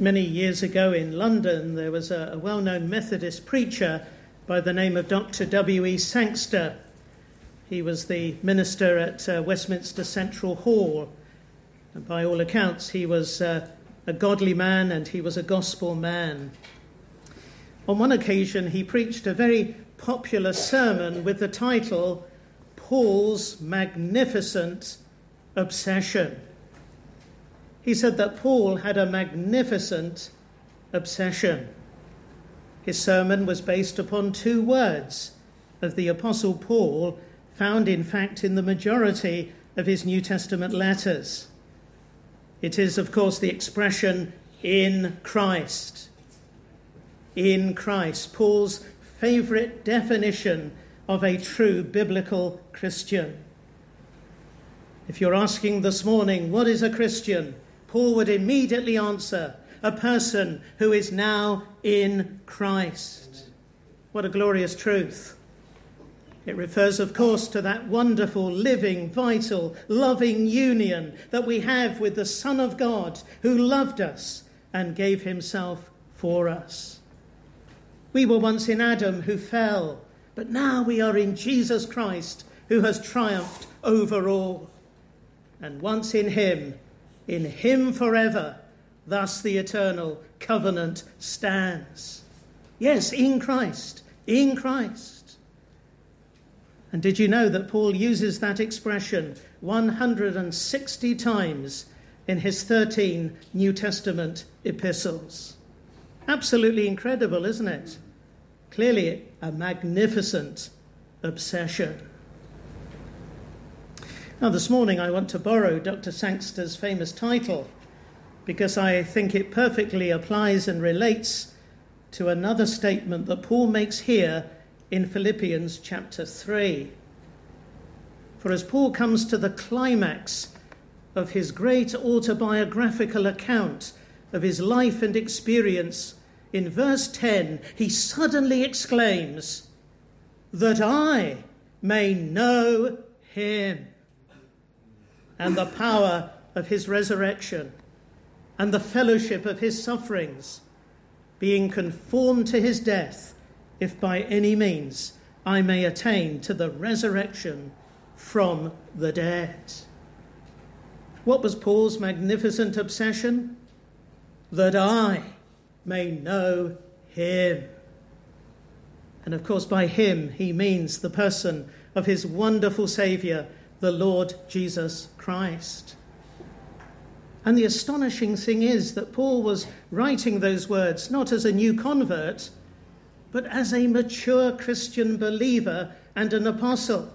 Many years ago in London, there was a, a well known Methodist preacher by the name of Dr. W.E. Sangster. He was the minister at uh, Westminster Central Hall. And by all accounts, he was uh, a godly man and he was a gospel man. On one occasion, he preached a very popular sermon with the title Paul's Magnificent Obsession. He said that Paul had a magnificent obsession. His sermon was based upon two words of the Apostle Paul, found in fact in the majority of his New Testament letters. It is, of course, the expression in Christ. In Christ, Paul's favorite definition of a true biblical Christian. If you're asking this morning, what is a Christian? Paul would immediately answer, a person who is now in Christ. What a glorious truth. It refers, of course, to that wonderful, living, vital, loving union that we have with the Son of God who loved us and gave himself for us. We were once in Adam who fell, but now we are in Jesus Christ who has triumphed over all. And once in him, in him forever, thus the eternal covenant stands. Yes, in Christ, in Christ. And did you know that Paul uses that expression 160 times in his 13 New Testament epistles? Absolutely incredible, isn't it? Clearly, a magnificent obsession. Now, this morning I want to borrow Dr. Sangster's famous title because I think it perfectly applies and relates to another statement that Paul makes here in Philippians chapter 3. For as Paul comes to the climax of his great autobiographical account of his life and experience, in verse 10, he suddenly exclaims, That I may know him and the power of his resurrection and the fellowship of his sufferings, being conformed to his death if by any means I may attain to the resurrection from the dead. What was Paul's magnificent obsession? That I may know him. And of course, by him, he means the person of his wonderful Saviour, the Lord Jesus Christ. And the astonishing thing is that Paul was writing those words not as a new convert, but as a mature Christian believer and an apostle.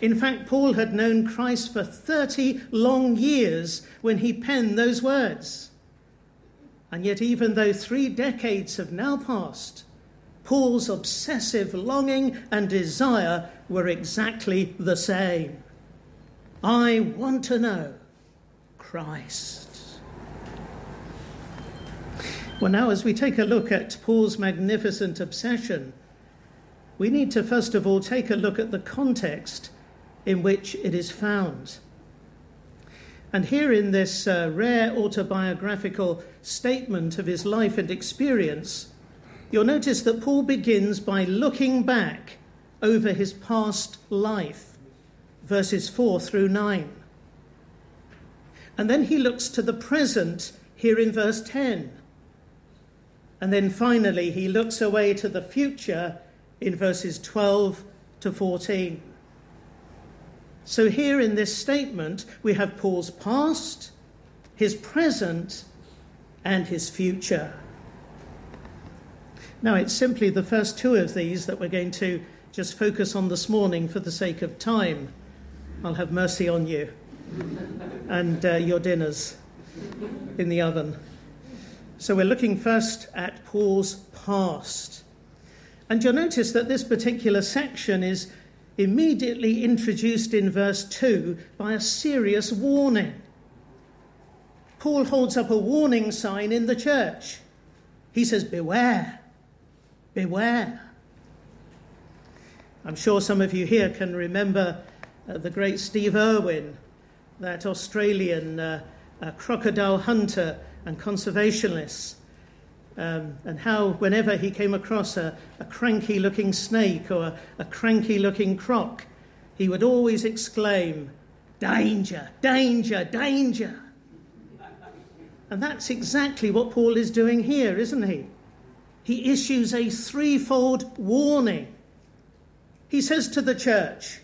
In fact, Paul had known Christ for 30 long years when he penned those words. And yet, even though three decades have now passed, Paul's obsessive longing and desire were exactly the same. I want to know Christ. Well, now, as we take a look at Paul's magnificent obsession, we need to first of all take a look at the context in which it is found. And here in this uh, rare autobiographical statement of his life and experience, you'll notice that Paul begins by looking back over his past life, verses 4 through 9. And then he looks to the present here in verse 10. And then finally, he looks away to the future in verses 12 to 14. So, here in this statement, we have Paul's past, his present, and his future. Now, it's simply the first two of these that we're going to just focus on this morning for the sake of time. I'll have mercy on you and uh, your dinners in the oven. So we're looking first at Paul's past. And you'll notice that this particular section is immediately introduced in verse 2 by a serious warning. Paul holds up a warning sign in the church. He says, Beware, beware. I'm sure some of you here can remember uh, the great Steve Irwin, that Australian uh, uh, crocodile hunter and conservationist, Um, and how, whenever he came across a, a cranky looking snake or a, a cranky looking croc, he would always exclaim, Danger, danger, danger. And that's exactly what Paul is doing here, isn't he? He issues a threefold warning. He says to the church,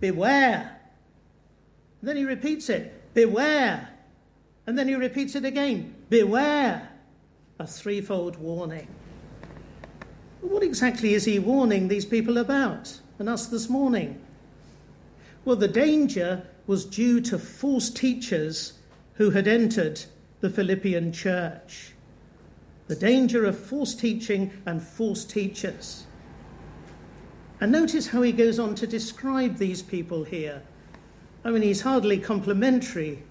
Beware. And then he repeats it, Beware. And then he repeats it again, Beware. A threefold warning. What exactly is he warning these people about and us this morning? Well, the danger was due to false teachers who had entered the Philippian church. The danger of false teaching and false teachers. And notice how he goes on to describe these people here. I mean, he's hardly complimentary,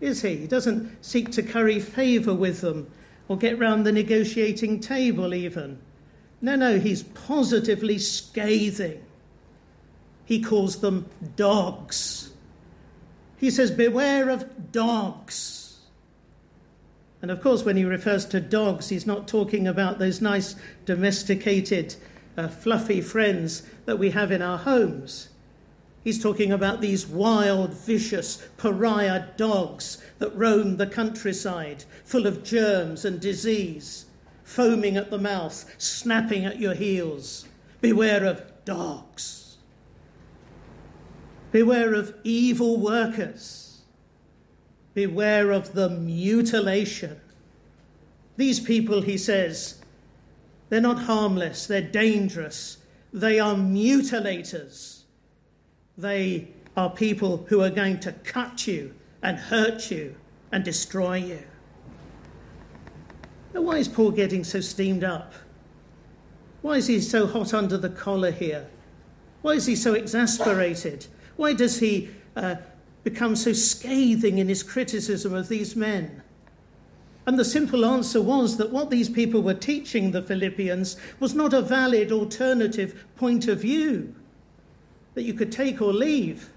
is he? He doesn't seek to curry favour with them or get round the negotiating table, even. No, no, he's positively scathing. He calls them dogs. He says, Beware of dogs. And of course, when he refers to dogs, he's not talking about those nice domesticated, uh, fluffy friends that we have in our homes. He's talking about these wild, vicious, pariah dogs that roam the countryside, full of germs and disease, foaming at the mouth, snapping at your heels. Beware of dogs. Beware of evil workers. Beware of the mutilation. These people, he says, they're not harmless, they're dangerous. They are mutilators. They are people who are going to cut you and hurt you and destroy you. Now, why is Paul getting so steamed up? Why is he so hot under the collar here? Why is he so exasperated? Why does he uh, become so scathing in his criticism of these men? And the simple answer was that what these people were teaching the Philippians was not a valid alternative point of view that you could take or leave.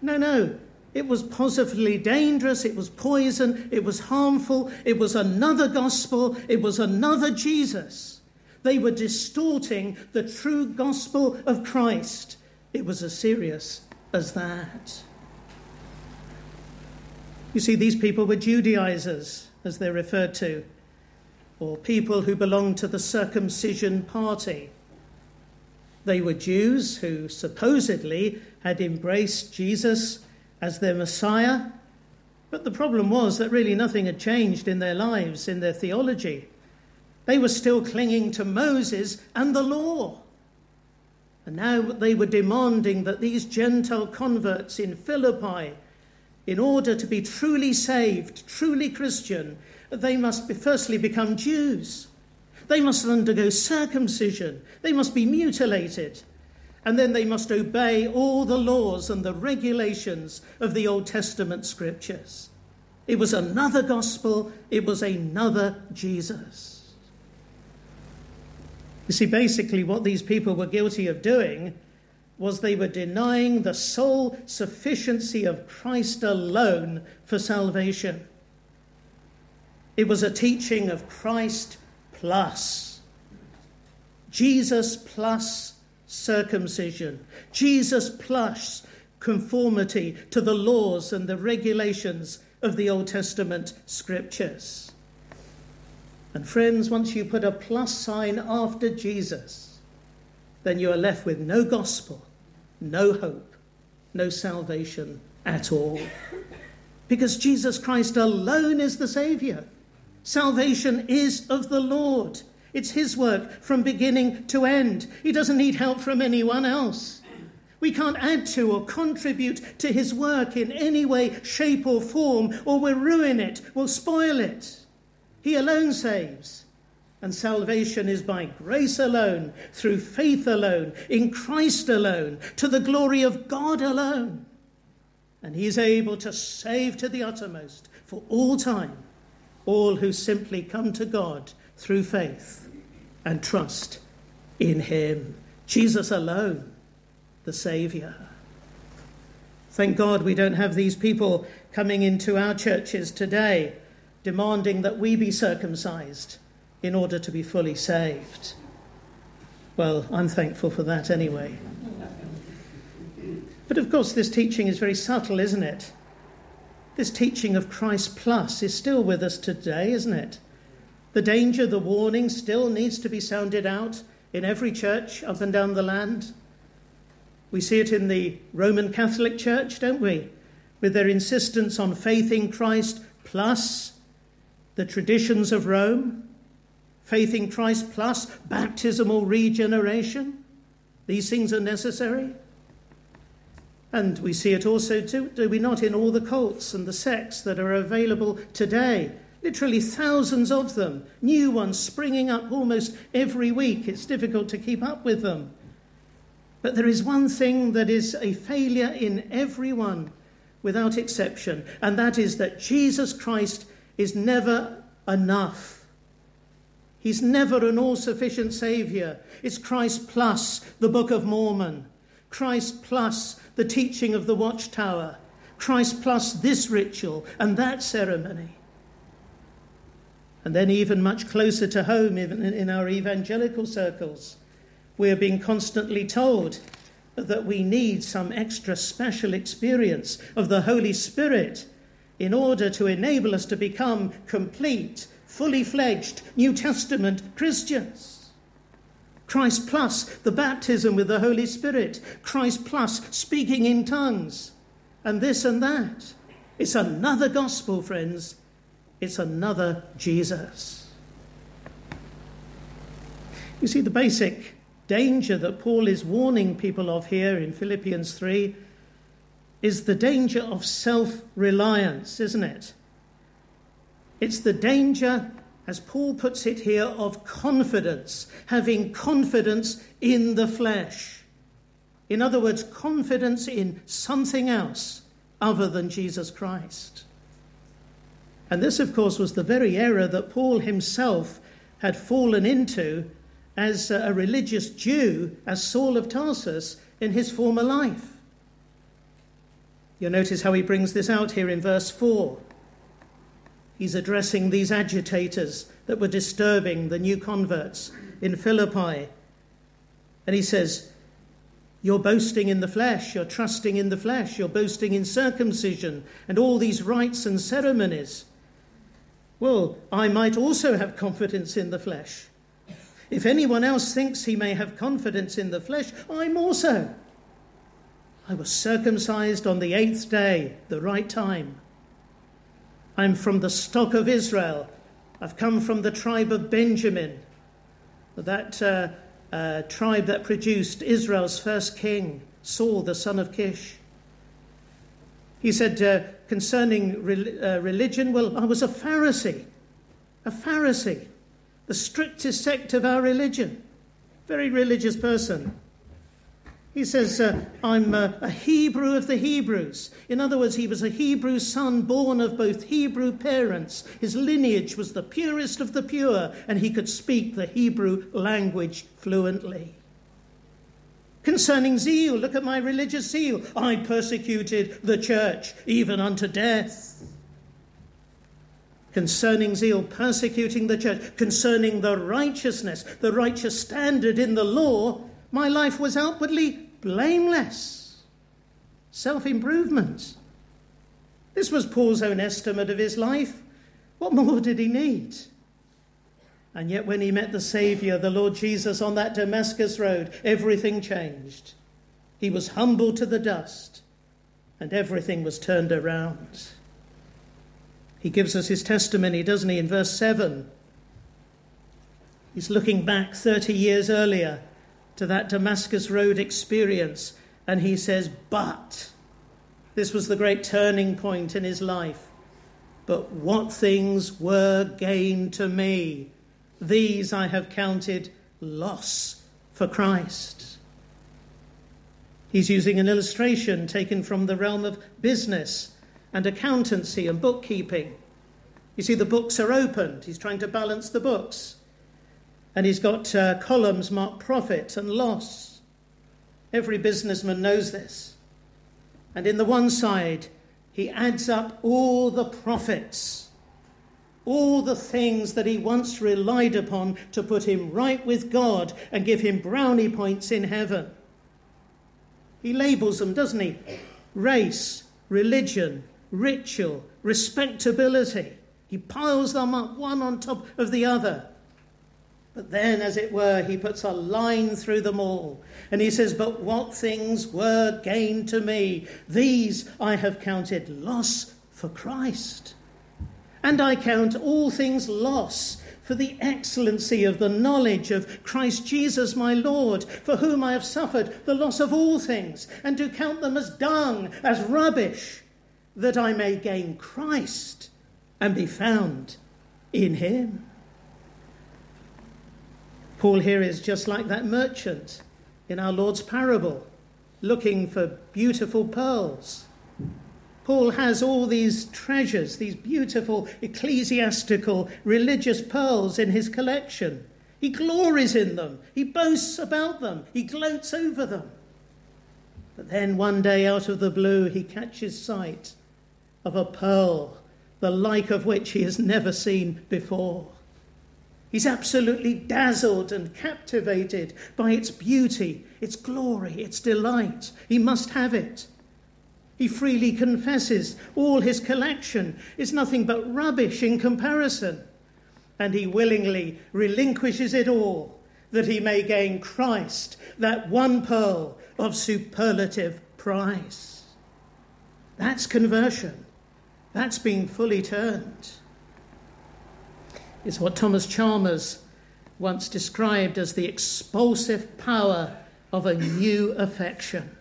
No, no. It was positively dangerous, it was poison, it was harmful, it was another gospel, it was another Jesus. They were distorting the true gospel of Christ. It was as serious as that. You see, these people were Judaizers, as they're referred to, or people who belonged to the circumcision party. They were Jews who supposedly had embraced Jesus as their Messiah, but the problem was that really nothing had changed in their lives, in their theology. They were still clinging to Moses and the law. And now they were demanding that these Gentile converts in Philippi, in order to be truly saved, truly Christian, they must be firstly become Jews. They must undergo circumcision. They must be mutilated. And then they must obey all the laws and the regulations of the Old Testament scriptures. It was another gospel, it was another Jesus. You see, basically, what these people were guilty of doing was they were denying the sole sufficiency of Christ alone for salvation. It was a teaching of Christ plus, Jesus plus circumcision, Jesus plus conformity to the laws and the regulations of the Old Testament scriptures. And friends, once you put a plus sign after Jesus, then you are left with no gospel, no hope, no salvation at all. Because Jesus Christ alone is the Saviour. Salvation is of the Lord. It's His work from beginning to end. He doesn't need help from anyone else. We can't add to or contribute to His work in any way, shape, or form, or we'll ruin it, we'll spoil it. He alone saves. And salvation is by grace alone, through faith alone, in Christ alone, to the glory of God alone. And He is able to save to the uttermost for all time all who simply come to God through faith and trust in Him. Jesus alone, the Saviour. Thank God we don't have these people coming into our churches today demanding that we be circumcised in order to be fully saved. Well, I'm thankful for that anyway. But of course, this teaching is very subtle, isn't it? This teaching of Christ plus is still with us today, isn't it? The danger, the warning still needs to be sounded out in every church up and down the land. We see it in the Roman Catholic Church, don't we? With their insistence on faith in Christ plus the traditions of Rome, faith in Christ plus baptismal regeneration. These things are necessary. And we see it also, too, do we not, in all the cults and the sects that are available today. Literally thousands of them, new ones springing up almost every week. It's difficult to keep up with them. But there is one thing that is a failure in everyone, without exception, and that is that Jesus Christ is never enough. He's never an all sufficient Saviour. It's Christ plus the Book of Mormon, Christ plus the teaching of the watchtower, Christ plus this ritual and that ceremony. And then, even much closer to home, even in our evangelical circles, we're being constantly told that we need some extra special experience of the Holy Spirit in order to enable us to become complete, fully fledged New Testament Christians. Christ plus the baptism with the Holy Spirit, Christ plus speaking in tongues, and this and that. It's another gospel, friends. It's another Jesus. You see, the basic danger that Paul is warning people of here in Philippians 3 is the danger of self reliance, isn't it? It's the danger as Paul puts it here, of confidence, having confidence in the flesh. In other words, confidence in something else other than Jesus Christ. And this, of course, was the very error that Paul himself had fallen into as a religious Jew, as Saul of Tarsus, in his former life. You'll notice how he brings this out here in verse 4. He's addressing these agitators that were disturbing the new converts in Philippi. And he says, You're boasting in the flesh, you're trusting in the flesh, you're boasting in circumcision and all these rites and ceremonies. Well, I might also have confidence in the flesh. If anyone else thinks he may have confidence in the flesh, I'm also. I was circumcised on the eighth day, the right time. I'm from the stock of Israel. I've come from the tribe of Benjamin, that uh, uh, tribe that produced Israel's first king, Saul, the son of Kish. He said uh, concerning re- uh, religion, well, I was a Pharisee, a Pharisee, the strictest sect of our religion, very religious person. He says, uh, I'm a, a, Hebrew of the Hebrews. In other words, he was a Hebrew son born of both Hebrew parents. His lineage was the purest of the pure, and he could speak the Hebrew language fluently. Concerning zeal, look at my religious zeal. I persecuted the church, even unto death. Concerning zeal, persecuting the church. Concerning the righteousness, the righteous standard in the law, my life was outwardly blameless. Self improvement. This was Paul's own estimate of his life. What more did he need? And yet, when he met the Saviour, the Lord Jesus, on that Damascus road, everything changed. He was humbled to the dust, and everything was turned around. He gives us his testimony, doesn't he, in verse 7? He's looking back 30 years earlier to that Damascus Road experience, and he says, But this was the great turning point in his life. But what things were gain to me, these I have counted loss for Christ. He's using an illustration taken from the realm of business and accountancy and bookkeeping. You see, the books are opened. He's trying to balance the books. And he's got uh, columns marked profit and loss. Every businessman knows this. And in the one side, he adds up all the profits. all the things that he once relied upon to put him right with God and give him brownie points in heaven. He labels them, doesn't he? Race, religion, ritual, respectability. He piles them up one on top of the other. But then, as it were, he puts a line through them all. And he says, But what things were gain to me? These I have counted loss for Christ. And I count all things loss for the excellency of the knowledge of Christ Jesus my Lord, for whom I have suffered the loss of all things, and do count them as dung, as rubbish, that I may gain Christ and be found in him. Paul here is just like that merchant in our Lord's parable, looking for beautiful pearls. Paul has all these treasures, these beautiful ecclesiastical religious pearls in his collection. He glories in them, he boasts about them, he gloats over them. But then one day, out of the blue, he catches sight of a pearl, the like of which he has never seen before. He's absolutely dazzled and captivated by its beauty, its glory, its delight. He must have it. He freely confesses all his collection is nothing but rubbish in comparison, and he willingly relinquishes it all that he may gain Christ, that one pearl of superlative price. That's conversion. That's being fully turned is what Thomas Chalmers once described as the expulsive power of a new affection.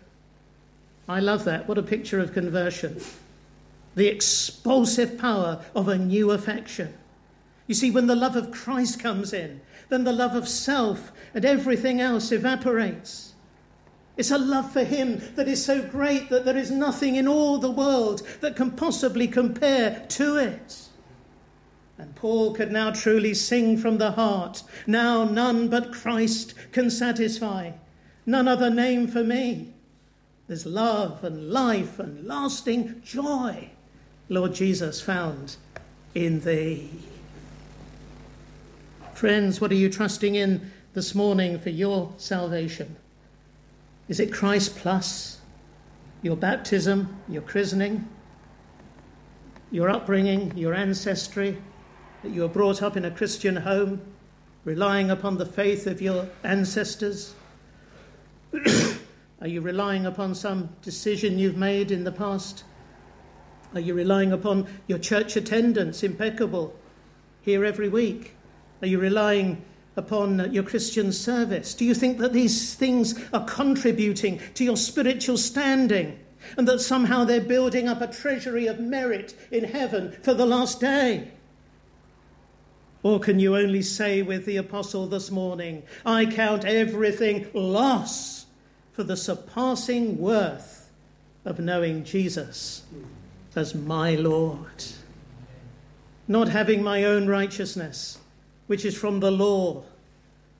I love that. What a picture of conversion. The expulsive power of a new affection. You see, when the love of Christ comes in, then the love of self and everything else evaporates. It's a love for Him that is so great that there is nothing in all the world that can possibly compare to it. And Paul could now truly sing from the heart. Now none but Christ can satisfy, none other name for me. There's love and life and lasting joy, Lord Jesus, found in thee. Friends, what are you trusting in this morning for your salvation? Is it Christ plus your baptism, your christening, your upbringing, your ancestry? That you were brought up in a Christian home, relying upon the faith of your ancestors? Are you relying upon some decision you've made in the past? Are you relying upon your church attendance, impeccable, here every week? Are you relying upon your Christian service? Do you think that these things are contributing to your spiritual standing and that somehow they're building up a treasury of merit in heaven for the last day? Or can you only say with the apostle this morning, I count everything loss for the surpassing worth of knowing Jesus as my Lord? Not having my own righteousness, which is from the law,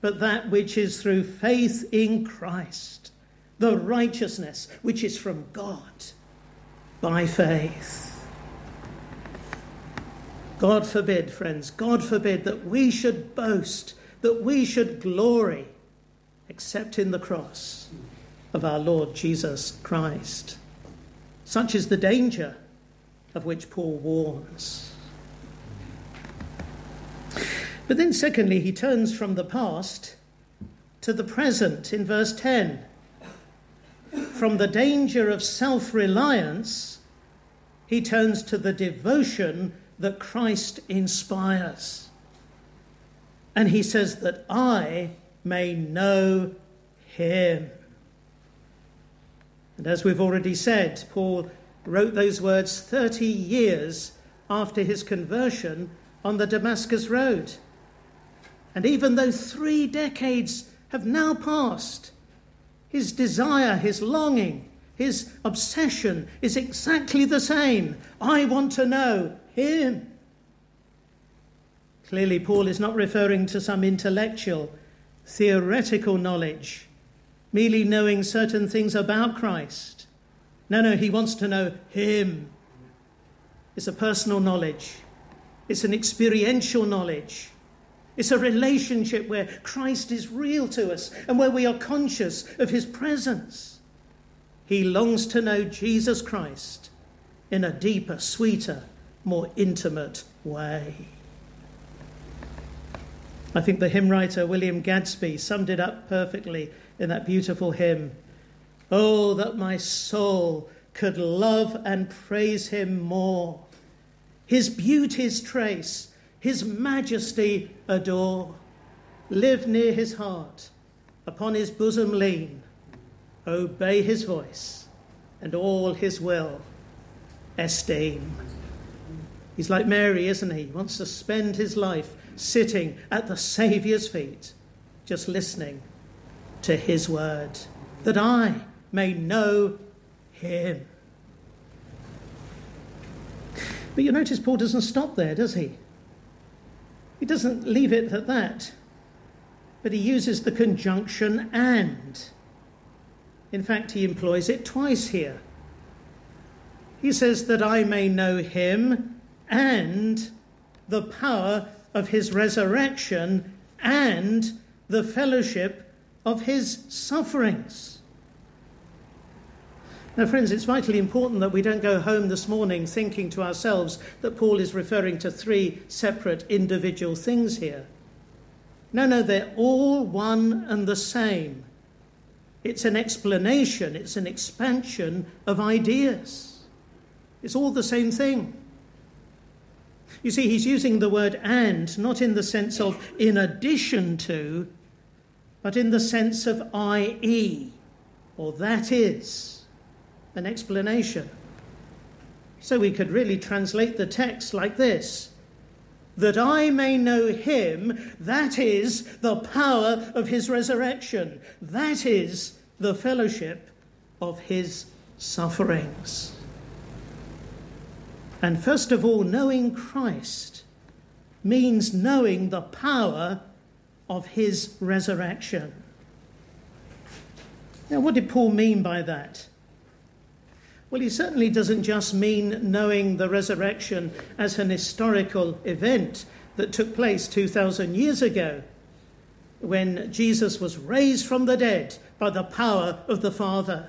but that which is through faith in Christ, the righteousness which is from God by faith. God forbid, friends, God forbid that we should boast, that we should glory, except in the cross of our Lord Jesus Christ. Such is the danger of which Paul warns. But then, secondly, he turns from the past to the present in verse 10. From the danger of self reliance, he turns to the devotion that Christ inspires. And he says that I may know him. And as we've already said, Paul wrote those words 30 years after his conversion on the Damascus Road. And even though three decades have now passed, his desire, his longing, his obsession is exactly the same. I want to know him. Clearly, Paul is not referring to some intellectual, theoretical knowledge, merely knowing certain things about Christ. No, no, he wants to know Him. It's a personal knowledge. It's an experiential knowledge. It's a relationship where Christ is real to us and where we are conscious of his presence. He longs to know Jesus Christ in a deeper, sweeter, more intimate way. I think the hymn writer William Gadsby summed it up perfectly in that beautiful hymn Oh, that my soul could love and praise him more, his beauties trace, his majesty adore, live near his heart, upon his bosom lean, obey his voice, and all his will esteem. He's like Mary, isn't he? He wants to spend his life sitting at the Saviour's feet, just listening to his word, that I may know him. But you notice Paul doesn't stop there, does he? He doesn't leave it at that, but he uses the conjunction and. In fact, he employs it twice here. He says that I may know him and the power of his resurrection and the fellowship of his sufferings. Now, friends, it's vitally important that we don't go home this morning thinking to ourselves that Paul is referring to three separate individual things here. No, no, they're all one and the same. It's an explanation, it's an expansion of ideas. It's all the same thing. You see, he's using the word and, not in the sense of in addition to, but in the sense of i.e., or that is, an explanation. So we could really translate the text like this that I may know him, that is the power of his resurrection, that is the fellowship of his sufferings. And first of all, knowing Christ means knowing the power of his resurrection. Now, what did Paul mean by that? Well, he certainly doesn't just mean knowing the resurrection as an historical event that took place 2,000 years ago when Jesus was raised from the dead by the power of the Father.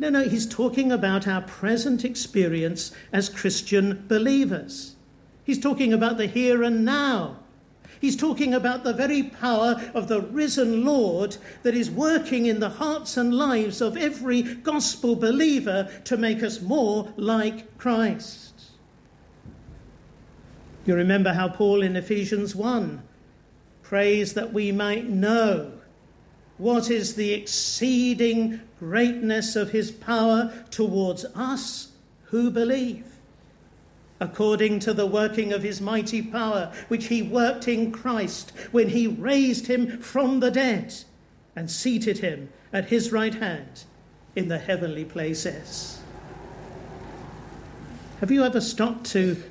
No, no, he's talking about our present experience as Christian believers. He's talking about the here and now. He's talking about the very power of the risen Lord that is working in the hearts and lives of every gospel believer to make us more like Christ. You remember how Paul in Ephesians 1 prays that we might know what is the exceeding greatness of his power towards us who believe? According to the working of his mighty power, which he worked in Christ when he raised him from the dead and seated him at his right hand in the heavenly places. Have you ever stopped to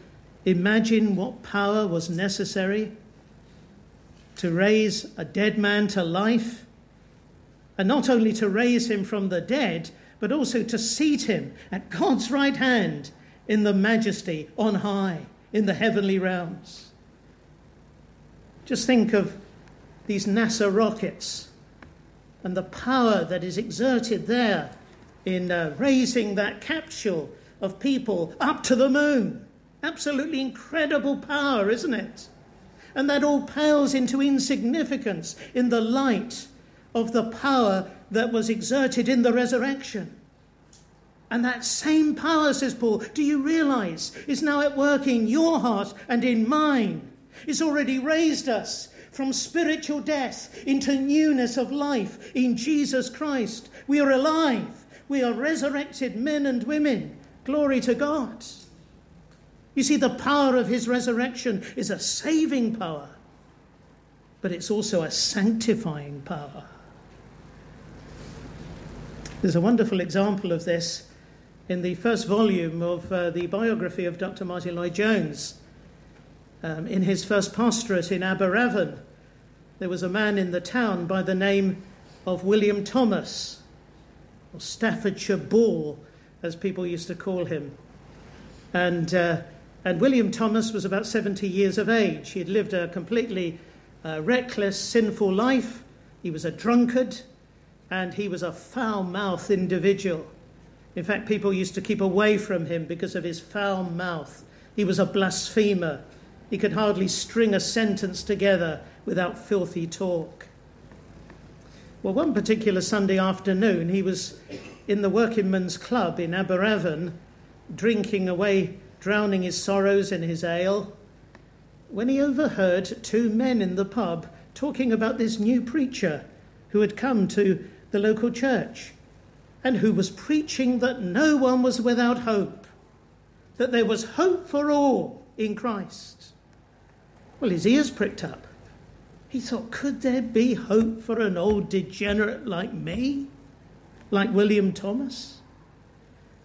imagine what power was necessary to raise a dead man to life? And not only to raise him from the dead, but also to seat him at God's right hand in the majesty on high in the heavenly realms. Just think of these NASA rockets and the power that is exerted there in uh, raising that capsule of people up to the moon. Absolutely incredible power, isn't it? And that all pales into insignificance in the light of the power that was exerted in the resurrection. And that same power, says Paul, do you realize, is now at work in your heart and in mine. It's already raised us from spiritual death into newness of life in Jesus Christ. We are alive. We are resurrected men and women. Glory to God. You see, the power of his resurrection is a saving power, but it's also a sanctifying power. There's a wonderful example of this in the first volume of uh, the biography of Dr. Martyn Lloyd-Jones. Um, in his first pastorate in Aberavon, there was a man in the town by the name of William Thomas, or Staffordshire Bill, as people used to call him. And uh, And William Thomas was about 70 years of age. He had lived a completely uh, reckless, sinful life. He was a drunkard, and he was a foul mouthed individual. In fact, people used to keep away from him because of his foul mouth. He was a blasphemer. He could hardly string a sentence together without filthy talk. Well, one particular Sunday afternoon, he was in the workingmen's club in Aberavon, drinking away, drowning his sorrows in his ale, when he overheard two men in the pub talking about this new preacher who had come to the local church and who was preaching that no one was without hope, that there was hope for all in Christ. Well, his ears pricked up. He thought, could there be hope for an old degenerate like me? Like William Thomas?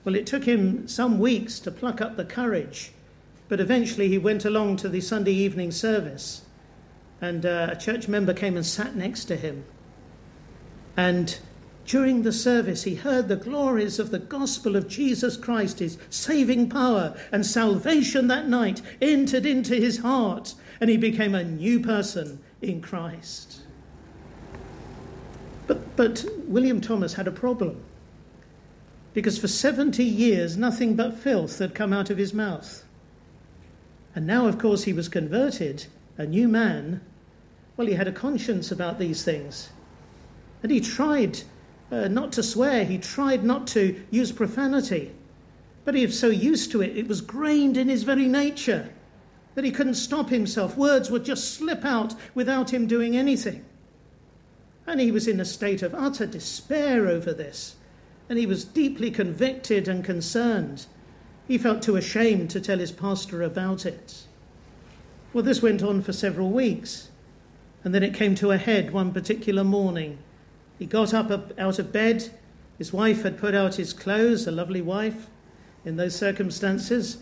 Well, it took him some weeks to pluck up the courage, but eventually he went along to the Sunday evening service, and uh, a church member came and sat next to him. And during the service, he heard the glories of the gospel of Jesus Christ, his saving power and salvation that night entered into his heart, and he became a new person in Christ. But, but William Thomas had a problem because for 70 years nothing but filth had come out of his mouth. And now, of course, he was converted, a new man. Well, he had a conscience about these things. And he tried uh, not to swear, he tried not to use profanity. But he was so used to it, it was grained in his very nature that he couldn't stop himself. Words would just slip out without him doing anything. And he was in a state of utter despair over this. And he was deeply convicted and concerned. He felt too ashamed to tell his pastor about it. Well, this went on for several weeks. And then it came to a head one particular morning he got up out of bed. His wife had put out his clothes, a lovely wife in those circumstances.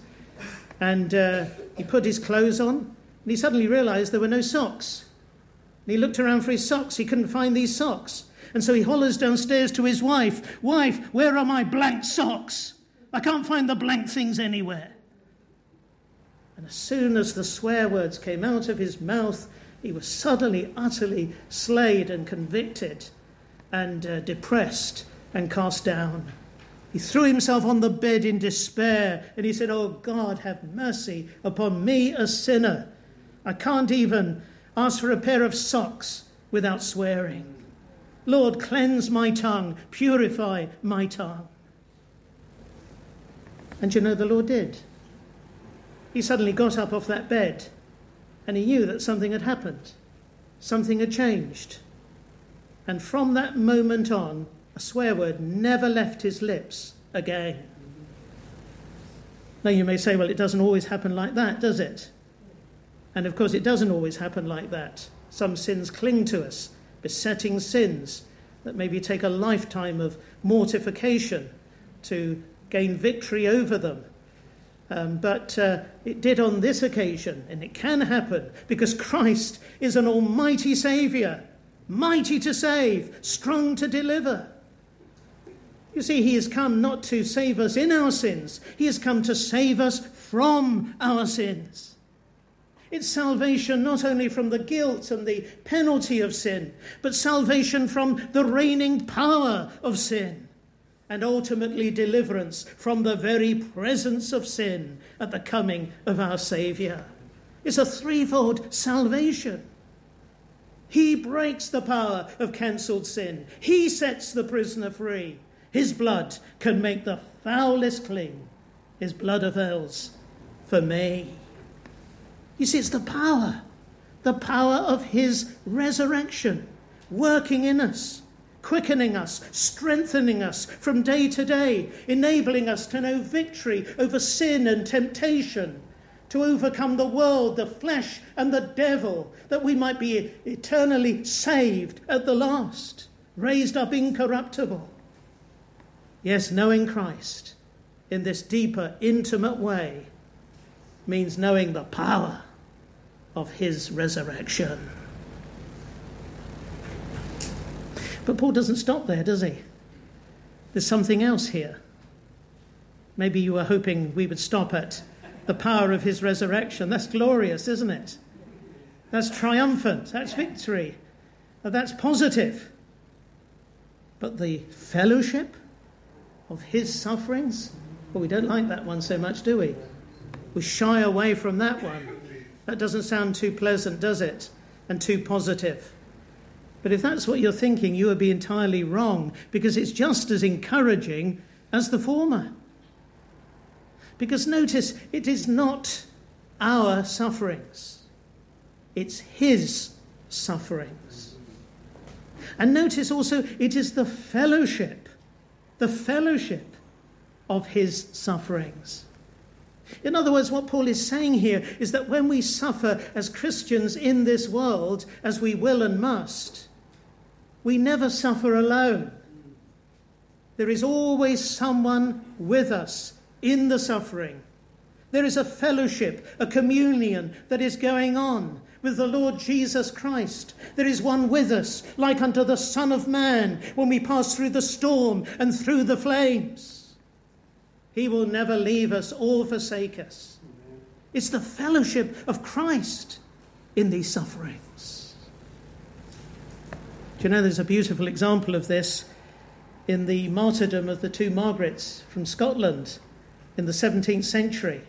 And uh, he put his clothes on, and he suddenly realized there were no socks. And he looked around for his socks. He couldn't find these socks. And so he hollers downstairs to his wife Wife, where are my blank socks? I can't find the blank things anywhere. And as soon as the swear words came out of his mouth, he was suddenly, utterly slayed and convicted and uh, depressed and cast down. He threw himself on the bed in despair and he said, Oh God, have mercy upon me, a sinner. I can't even ask for a pair of socks without swearing. Lord, cleanse my tongue, purify my tongue. And you know, the Lord did. He suddenly got up off that bed and he knew that something had happened, something had changed. And from that moment on, a swear word never left his lips again. Now, you may say, well, it doesn't always happen like that, does it? And of course, it doesn't always happen like that. Some sins cling to us, besetting sins that maybe take a lifetime of mortification to gain victory over them. Um, but uh, it did on this occasion, and it can happen because Christ is an almighty Saviour mighty to save, strong to deliver. You see, he has come not to save us in our sins, he has come to save us from our sins. It's salvation not only from the guilt and the penalty of sin, but salvation from the reigning power of sin, and ultimately deliverance from the very presence of sin at the coming of our Saviour. It's a threefold salvation. He breaks the power of cancelled sin. He sets the prisoner free. His blood can make the foulest clean. His blood avails for me. You see, it's the power, the power of His resurrection working in us, quickening us, strengthening us from day to day, enabling us to know victory over sin and temptation to overcome the world, the flesh, and the devil, that we might be eternally saved at the last, raised up incorruptible. Yes, knowing Christ in this deeper, intimate way means knowing the power of his resurrection. But Paul doesn't stop there, does he? There's something else here. Maybe you were hoping we would stop at the power of his resurrection. That's glorious, isn't it? That's triumphant. That's victory. That's positive. But the fellowship of his sufferings, well, we don't like that one so much, do we? We shy away from that one. That doesn't sound too pleasant, does it? And too positive. But if that's what you're thinking, you would be entirely wrong because it's just as encouraging as the former. Because notice, it is not our sufferings, it's His sufferings. And notice also, it is the fellowship, the fellowship of His sufferings. In other words, what Paul is saying here is that when we suffer as Christians in this world, as we will and must, we never suffer alone. There is always someone with us in the suffering. There is a fellowship, a communion that is going on with the Lord Jesus Christ. There is one with us, like unto the Son of Man, when we pass through the storm and through the flames. He will never leave us or forsake us. It's the fellowship of Christ in these sufferings. Do you know there's a beautiful example of this in the martyrdom of the two Margarets from Scotland in the 17th century?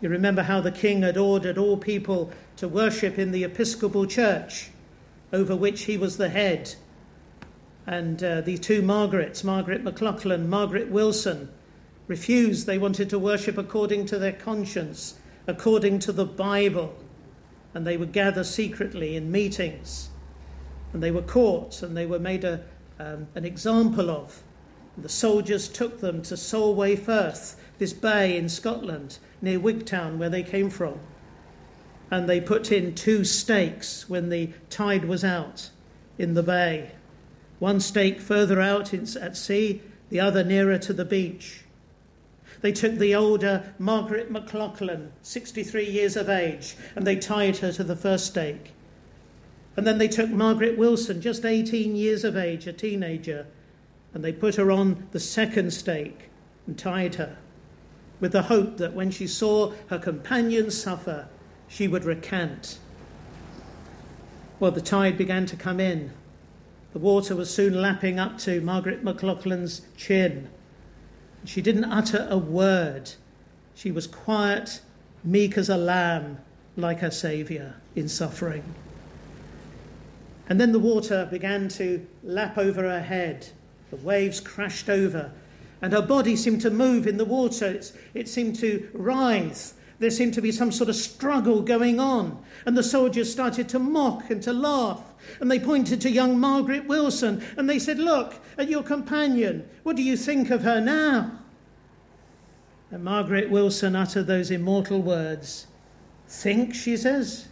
You remember how the king had ordered all people to worship in the Episcopal Church, over which he was the head. And uh, the two Margarets, Margaret MacLachlan, Margaret Wilson, refused. They wanted to worship according to their conscience, according to the Bible. And they would gather secretly in meetings and they were caught and they were made a, um, an example of. The soldiers took them to Solway Firth, this bay in Scotland near Wigtown, where they came from. And they put in two stakes when the tide was out in the bay. One stake further out at sea, the other nearer to the beach. They took the older Margaret MacLachlan, 63 years of age, and they tied her to the first stake. And then they took Margaret Wilson, just 18 years of age, a teenager, and they put her on the second stake and tied her with the hope that when she saw her companions suffer, she would recant. Well, the tide began to come in. The water was soon lapping up to Margaret MacLachlan's chin. She didn't utter a word. She was quiet, meek as a lamb, like her Saviour in suffering. And then the water began to lap over her head. The waves crashed over, and her body seemed to move in the water. It seemed to writhe. There seemed to be some sort of struggle going on. And the soldiers started to mock and to laugh. And they pointed to young Margaret Wilson and they said, Look at your companion. What do you think of her now? And Margaret Wilson uttered those immortal words Think, she says.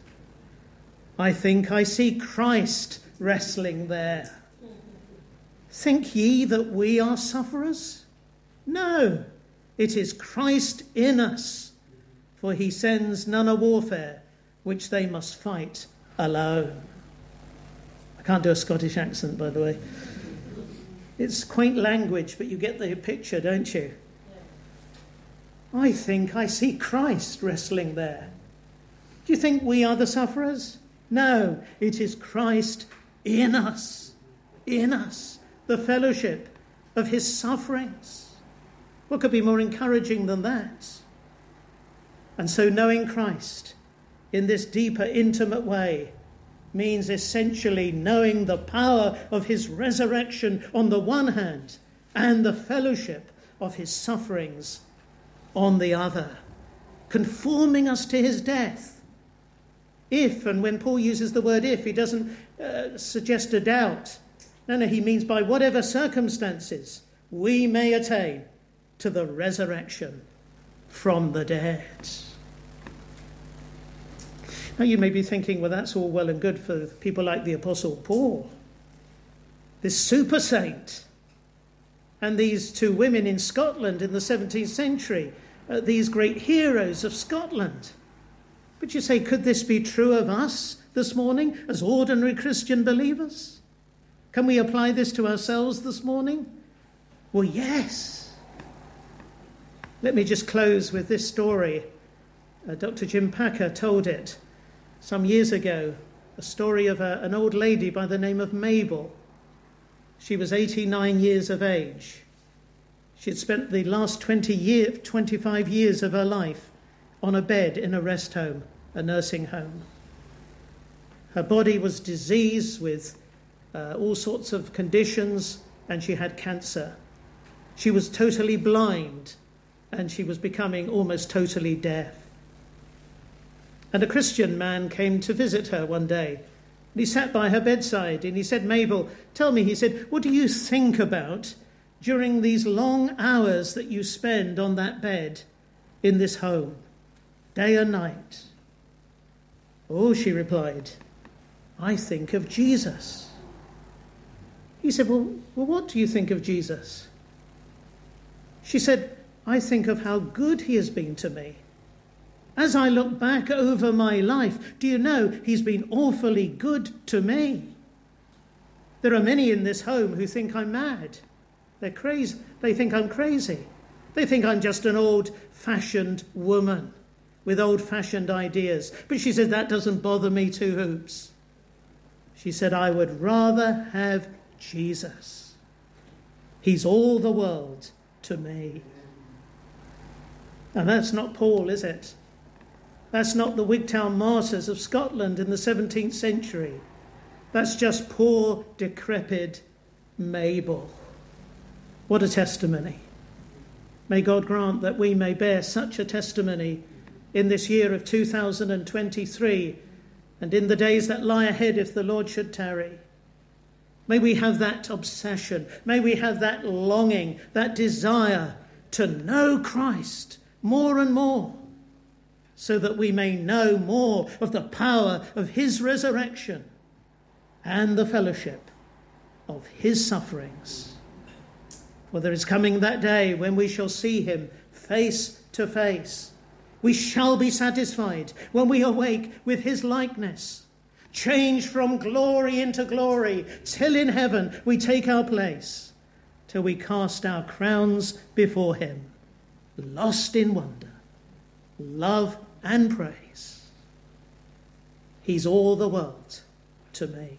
I think I see Christ wrestling there. Think ye that we are sufferers? No, it is Christ in us, for he sends none a warfare which they must fight alone. I can't do a Scottish accent, by the way. It's quaint language, but you get the picture, don't you? I think I see Christ wrestling there. Do you think we are the sufferers? No, it is Christ in us, in us, the fellowship of his sufferings. What could be more encouraging than that? And so, knowing Christ in this deeper, intimate way means essentially knowing the power of his resurrection on the one hand and the fellowship of his sufferings on the other, conforming us to his death if, and when Paul uses the word if, he doesn't uh, suggest a doubt. No, no, he means by whatever circumstances we may attain to the resurrection from the dead. Now, you may be thinking, well, that's all well and good for people like the Apostle Paul, this super saint, and these two women in Scotland in the 17th century, uh, these great heroes of Scotland. But you say, could this be true of us this morning as ordinary Christian believers? Can we apply this to ourselves this morning? Well, yes. Let me just close with this story. Uh, Dr. Jim Packer told it some years ago a story of a, an old lady by the name of Mabel. She was 89 years of age. She had spent the last 20 year, 25 years of her life on a bed in a rest home, a nursing home. Her body was diseased with uh, all sorts of conditions, and she had cancer. She was totally blind, and she was becoming almost totally deaf. And a Christian man came to visit her one day. And he sat by her bedside and he said, Mabel, tell me, he said, what do you think about during these long hours that you spend on that bed in this home, day and night? Oh, she replied, I think of Jesus. He said, Well, well what do you think of Jesus? She said, I think of how good he has been to me. As I look back over my life, do you know he's been awfully good to me? There are many in this home who think I'm mad. They're crazy. They think I'm crazy. They think I'm just an old fashioned woman with old fashioned ideas. But she said, that doesn't bother me two hoops. She said, I would rather have Jesus. He's all the world to me. And that's not Paul, is it? That's not the Wigtown martyrs of Scotland in the 17th century. That's just poor, decrepit Mabel. What a testimony. May God grant that we may bear such a testimony in this year of 2023 and in the days that lie ahead if the Lord should tarry. May we have that obsession. May we have that longing, that desire to know Christ more and more, so that we may know more of the power of his resurrection and the fellowship of his sufferings. For there is coming that day when we shall see him face to face. We shall be satisfied when we awake with his likeness changed from glory into glory, till in heaven we take our place, till we cast our crowns before him, lost in wonder, love, and praise. He's all the world to me.